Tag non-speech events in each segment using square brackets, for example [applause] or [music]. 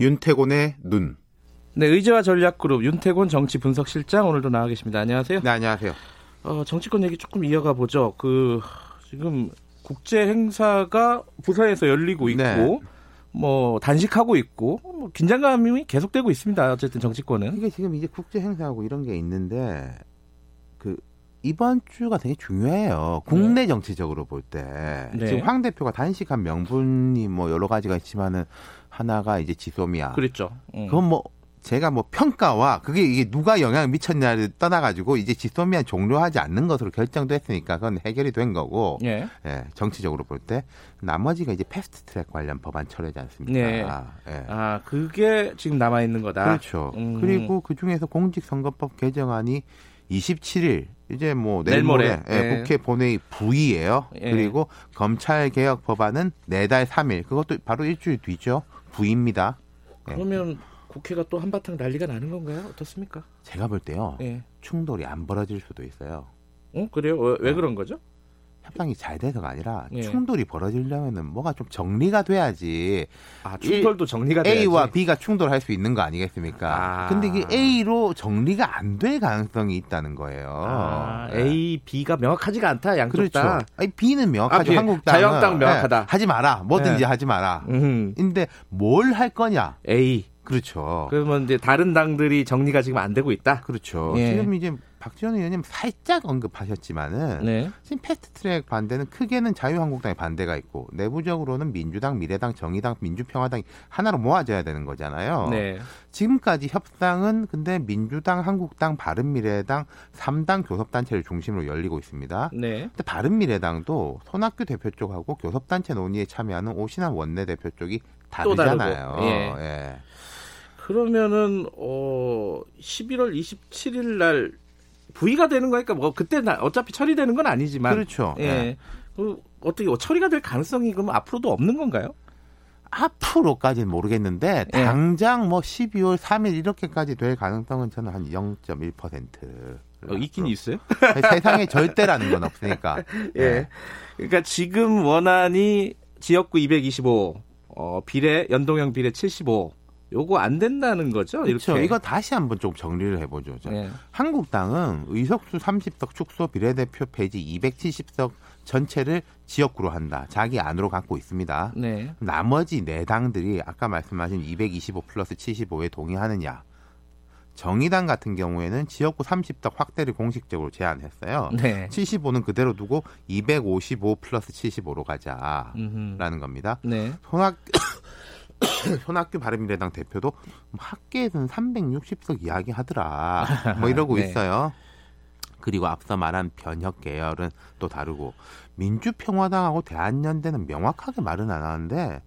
윤태곤의 눈. 네, 의제와 전략그룹 윤태곤 정치 분석실장 오늘도 나와 계십니다. 안녕하세요. 네, 안녕하세요. 어, 정치권 얘기 조금 이어가 보죠. 그 지금 국제 행사가 부산에서 열리고 있고 네. 뭐 단식하고 있고 뭐 긴장감이 계속되고 있습니다. 어쨌든 정치권은 이게 지금 이제 국제 행사하고 이런 게 있는데 그 이번 주가 되게 중요해요. 국내 네. 정치적으로 볼 때. 네. 지금 황 대표가 단식한 명분이 뭐 여러 가지가 있지만은 하나가 이제 지소미아. 그렇죠. 음. 그건 뭐 제가 뭐 평가와 그게 이게 누가 영향을 미쳤냐를 떠나가지고 이제 지소미아 종료하지 않는 것으로 결정됐으니까 그건 해결이 된 거고. 예. 예 정치적으로 볼 때. 나머지가 이제 패스트 트랙 관련 법안 철회지 않습니까? 네. 예. 아, 그게 지금 남아 있는 거다. 그렇죠. 음. 그리고 그 중에서 공직선거법 개정안이 27일 이제 뭐 내일 모레 예, 예. 국회 본회의 부의예요. 예. 그리고 검찰 개혁 법안은 내달 3일. 그것도 바로 일주일 뒤죠. 부의입니다. 예. 그러면 국회가 또 한바탕 난리가 나는 건가요? 어떻습니까? 제가 볼 때요. 예. 충돌이 안 벌어질 수도 있어요. 어 그래요? 왜, 왜 어. 그런 거죠? 협상이 잘 돼서가 아니라 예. 충돌이 벌어지려면은 뭐가 좀 정리가 돼야지. 아, 충돌도 정리가 돼야지. A와 B가 충돌할 수 있는 거 아니겠습니까? 아. 근데 이게 A로 정리가 안 될 가능성이 있다는 거예요. 아, 네. A, B가 명확하지가 않다. 양쪽 그렇죠. 다. 아니, B는 명확하죠. 아, 한국당 자유한국당 명확하다. 네, 하지 마라. 뭐든지 네. 하지 마라. 음. 근데 뭘 할 거냐? A. 그렇죠. 그러면 이제 다른 당들이 정리가 지금 안 되고 있다. 그렇죠. 예. 지금 이제 박지원 의원님 살짝 언급하셨지만은 네. 지금 패스트트랙 반대는 크게는 자유한국당의 반대가 있고 내부적으로는 민주당, 미래당, 정의당, 민주평화당이 하나로 모아져야 되는 거잖아요. 네. 지금까지 협상은 근데 민주당, 한국당, 바른미래당 3당 교섭단체를 중심으로 열리고 있습니다. 네. 근데 바른미래당도 손학규 대표 쪽하고 교섭단체 논의에 참여하는 오신환 원내대표 쪽이 다르잖아요. 예. 예. 그러면은 어 11월 27일 날 부의가 되는 거니까 뭐 그때 어차피 처리되는 건 아니지만 그렇죠. 예. 네. 그 어떻게 처리가 될 가능성이 그러면 앞으로도 없는 건가요? 앞으로까지는 모르겠는데 예. 당장 뭐 12월 3일 이렇게까지 될 가능성은 저는 한 0.1%. 어, 있긴 있어요? 세상에 절대라는 건 없으니까. [laughs] 예. 네. 그러니까 지금 원안이 지역구 225, 어, 비례 연동형 비례 75, 요거 안 된다는 거죠? 그렇죠. 이렇게. 이거 다시 한번 좀 정리를 해보죠. 네. 한국당은 의석수 30석 축소 비례대표 폐지 270석 전체를 지역구로 한다. 자기 안으로 갖고 있습니다. 네. 나머지 네 당들이 아까 말씀하신 225 플러스 75에 동의하느냐. 정의당 같은 경우에는 지역구 30석 확대를 공식적으로 제안했어요. 네. 75는 그대로 두고 255 플러스 75로 가자라는 음흠. 겁니다. 네. 손학 [coughs] 손학규 바른미래당 대표도 뭐 학계에서는 360석 이야기 하더라. 뭐 이러고 [laughs] 네. 있어요. 그리고 앞서 말한 변혁 계열은 또 다르고 민주평화당하고 대한연대는 명확하게 말은 안 하는데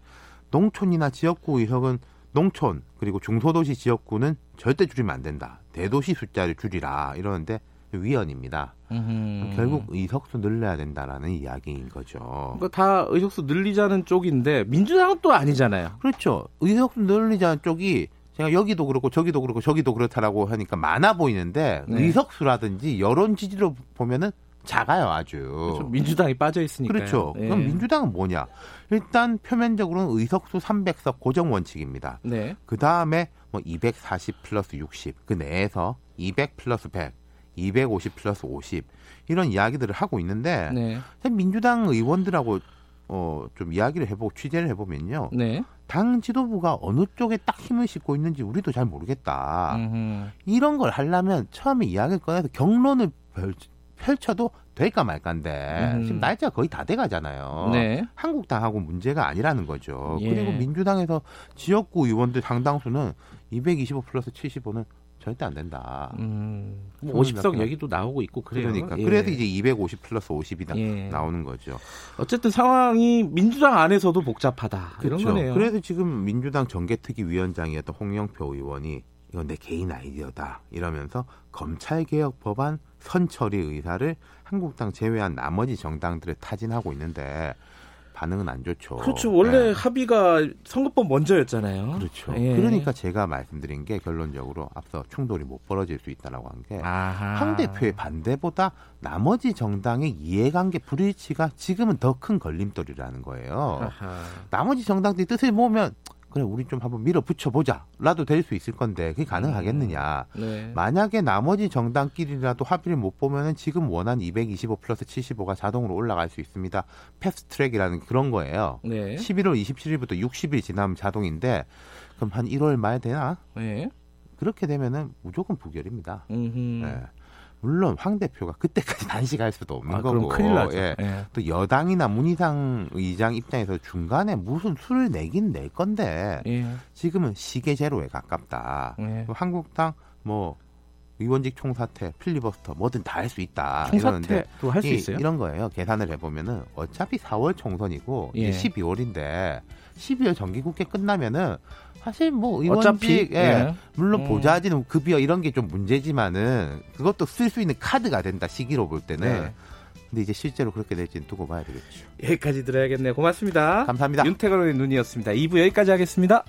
농촌이나 지역구 의석은 농촌 그리고 중소도시 지역구는 절대 줄이면 안 된다. 대도시 숫자를 줄이라 이러는데 위헌입니다. 음흠. 결국 의석수 늘려야 된다라는 이야기인 거죠. 그러니까 다 의석수 늘리자는 쪽인데 민주당은 또 아니잖아요. 그렇죠. 의석수 늘리자는 쪽이 제가 여기도 그렇고 저기도 그렇고 저기도 그렇다라고 하니까 많아 보이는데 네. 의석수라든지 여론 지지로 보면은 작아요 아주. 그렇죠. 민주당이 빠져 있으니까. 그렇죠. 네. 그럼 민주당은 뭐냐? 일단 표면적으로는 의석수 300석 고정 원칙입니다. 네. 그 다음에 뭐240 플러스 60 그 내에서 200 플러스 100 250 플러스 50 이런 이야기들을 하고 있는데 네. 민주당 의원들하고 어, 좀 이야기를 해보고 취재를 해보면요. 네. 당 지도부가 어느 쪽에 딱 힘을 싣고 있는지 우리도 잘 모르겠다. 음흠. 이런 걸 하려면 처음에 이야기를 꺼내서 경론을 펼쳐도 될까 말까인데 음. 지금 날짜가 거의 다 돼가잖아요. 네. 한국당하고 문제가 아니라는 거죠. 예. 그리고 민주당에서 지역구 의원들 상당수는 225 플러스 75는 절대 안 된다. 음, 50석 뭐 얘기도 나오고 있고 그래요. 그러니까 예. 그래도 이제 250 플러스 50이 예. 나오는 거죠. 어쨌든 상황이 민주당 안에서도 복잡하다. 그렇죠. 이런 거네요. 그래도 지금 민주당 정개특위 위원장이었던 홍영표 의원이 이건 내 개인 아이디어다 이러면서 검찰 개혁 법안 선처리 의사를 한국당 제외한 나머지 정당들에 타진하고 있는데 반응은 안 좋죠. 그렇죠. 원래 네. 합의가 선거법 먼저였잖아요. 그렇죠. 예. 그러니까 제가 말씀드린 게 결론적으로 앞서 충돌이 못 벌어질 수 있다라고 한 게 황 대표의 반대보다 나머지 정당의 이해관계 불일치가 지금은 더 큰 걸림돌이라는 거예요. 아하. 나머지 정당들이 뜻을 모으면 그래 우리 좀 한번 밀어붙여 보자라도 될 수 있을 건데 그게 가능하겠느냐. 음, 네. 만약에 나머지 정당끼리라도 합의를 못 보면은 지금 원안 225 플러스 75가 자동으로 올라갈 수 있습니다. 패스트 트랙이라는 그런 거예요. 네. 11월 27일부터 60일 지나면 자동인데 그럼 한 1월 말 되나? 네. 그렇게 되면은 무조건 부결입니다. 네. 물론 황 대표가 그때까지 [laughs] 단식할 수도 없는 아, 거고. 큰일 나죠. 예. 예. 또 여당이나 문희상 의장 입장에서 중간에 무슨 수를 내긴 낼 건데 예. 지금은 시계 제로에 가깝다. 예. 한국당 뭐 의원직 총사퇴, 필리버스터 뭐든 다 할 수 있다. 총사퇴도 할 수 있어요? 이런 거예요. 계산을 해보면은 어차피 4월 총선이고 예. 12월인데 12월 정기국회 끝나면은 사실 뭐 의원직 어차피, 예, 예. 물론 음. 보좌진 급여 이런 게 좀 문제지만은 그것도 쓸 수 있는 카드가 된다 시기로 볼 때는 네. 근데 이제 실제로 그렇게 될지는 두고 봐야 되겠죠. 여기까지 들어야겠네요. 고맙습니다. 감사합니다. 윤태걸의 눈이었습니다. 2부 여기까지 하겠습니다.